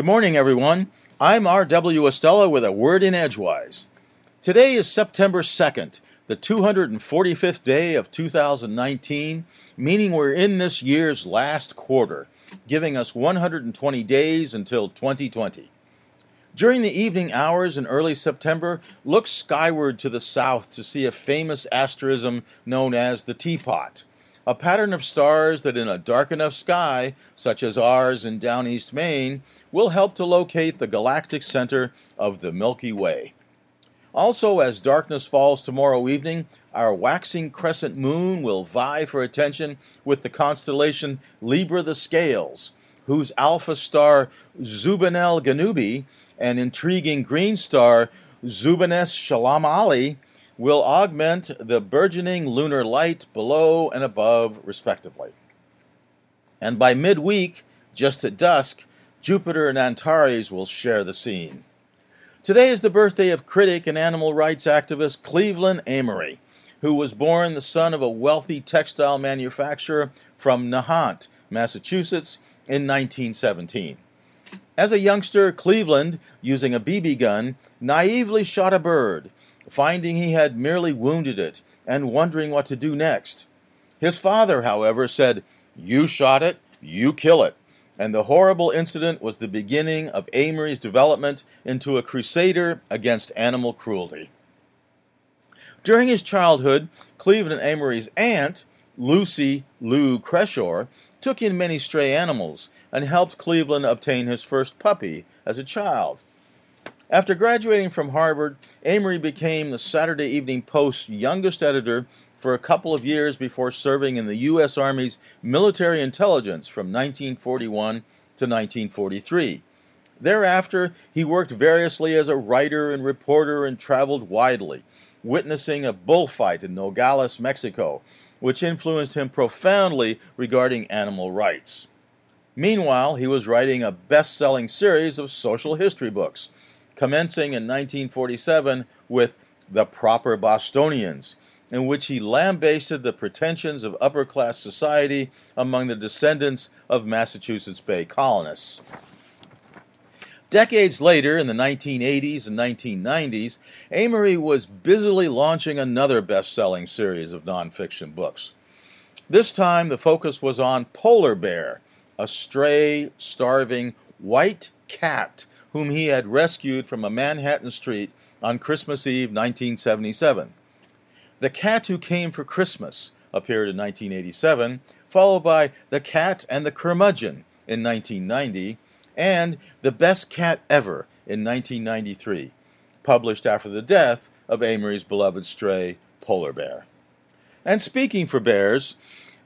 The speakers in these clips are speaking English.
Good morning, everyone. I'm R.W. Estela with a word in Edgewise. Today is September 2nd, the 245th day of 2019, meaning we're in this year's last quarter, giving us 120 days until 2020. During the evening hours in early September, look skyward to the south to see a famous asterism known as the Teapot a pattern of stars that in a dark enough sky, such as ours in down east Maine, will help to locate the galactic center of the Milky Way. Also, as darkness falls tomorrow evening, our waxing crescent moon will vie for attention with the constellation Libra the Scales, whose alpha star Zubenelgenubi and intriguing green star Zubeneschamali will augment the burgeoning lunar light below and above, respectively. And by midweek, just at dusk, Jupiter and Antares will share the scene. Today is the birthday of critic and animal rights activist Cleveland Amory, who was born the son of a wealthy textile manufacturer from Nahant, Massachusetts, in 1917. As a youngster, Cleveland, using a BB gun, naively shot a bird finding he had merely wounded it and wondering what to do next. His father, however, said, You shot it, you kill it. And the horrible incident was the beginning of Amory's development into a crusader against animal cruelty. During his childhood, Cleveland Amory's aunt, Lucy Lou Creshaw, took in many stray animals and helped Cleveland obtain his first puppy as a child. After graduating from Harvard, Amory became the Saturday Evening Post's youngest editor for a couple of years before serving in the U.S. Army's military intelligence from 1941 to 1943. Thereafter, he worked variously as a writer and reporter and traveled widely, witnessing a bullfight in Nogales, Mexico, which influenced him profoundly regarding animal rights. Meanwhile, he was writing a best selling series of social history books commencing in 1947 with The Proper Bostonians, in which he lambasted the pretensions of upper class society among the descendants of Massachusetts Bay colonists. Decades later, in the 1980s and 1990s, Amory was busily launching another best selling series of nonfiction books. This time, the focus was on Polar Bear, a stray, starving, white cat whom he had rescued from a Manhattan street on Christmas Eve 1977. The Cat Who Came for Christmas appeared in 1987, followed by The Cat and the Curmudgeon in 1990, and The Best Cat Ever in 1993, published after the death of Amory's beloved stray, Polar Bear. And speaking for bears,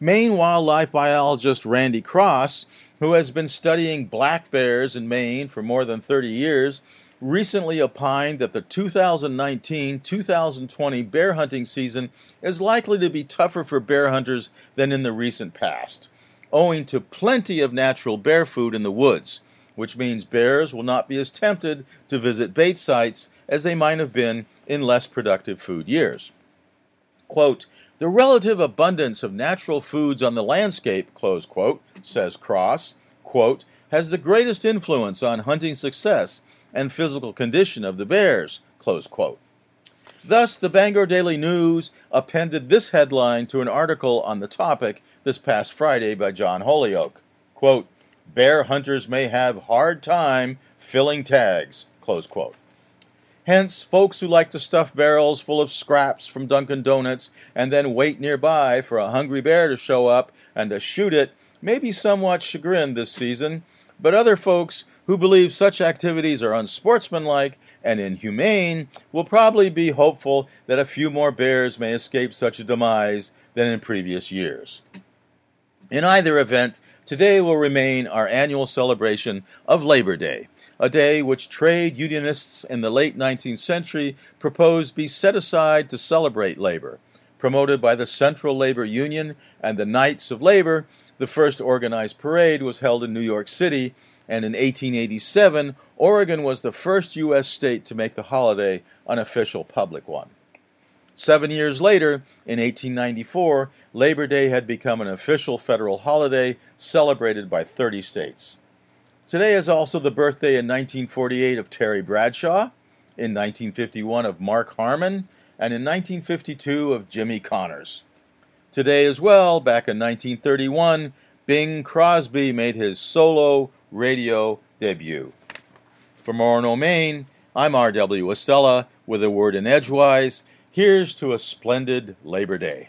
Maine wildlife biologist Randy Cross, who has been studying black bears in Maine for more than 30 years, recently opined that the 2019 2020 bear hunting season is likely to be tougher for bear hunters than in the recent past, owing to plenty of natural bear food in the woods, which means bears will not be as tempted to visit bait sites as they might have been in less productive food years. Quote, the relative abundance of natural foods on the landscape, close quote, says Cross, quote, has the greatest influence on hunting success and physical condition of the bears, close quote. Thus, the Bangor Daily News appended this headline to an article on the topic this past Friday by John Holyoke. Quote, Bear hunters may have hard time filling tags, close quote. Hence, folks who like to stuff barrels full of scraps from Dunkin' Donuts and then wait nearby for a hungry bear to show up and to shoot it may be somewhat chagrined this season, but other folks who believe such activities are unsportsmanlike and inhumane will probably be hopeful that a few more bears may escape such a demise than in previous years. In either event, today will remain our annual celebration of Labor Day a day which trade unionists in the late 19th century proposed be set aside to celebrate labor. Promoted by the Central Labor Union and the Knights of Labor, the first organized parade was held in New York City, and in 1887, Oregon was the first U.S. state to make the holiday an official public one. Seven years later, in 1894, Labor Day had become an official federal holiday celebrated by 30 states. Today is also the birthday in 1948 of Terry Bradshaw, in 1951 of Mark Harmon, and in 1952 of Jimmy Connors. Today as well, back in 1931, Bing Crosby made his solo radio debut. From Orono, Maine, I'm R.W. Estela with a word in Edgewise. Here's to a splendid Labor Day.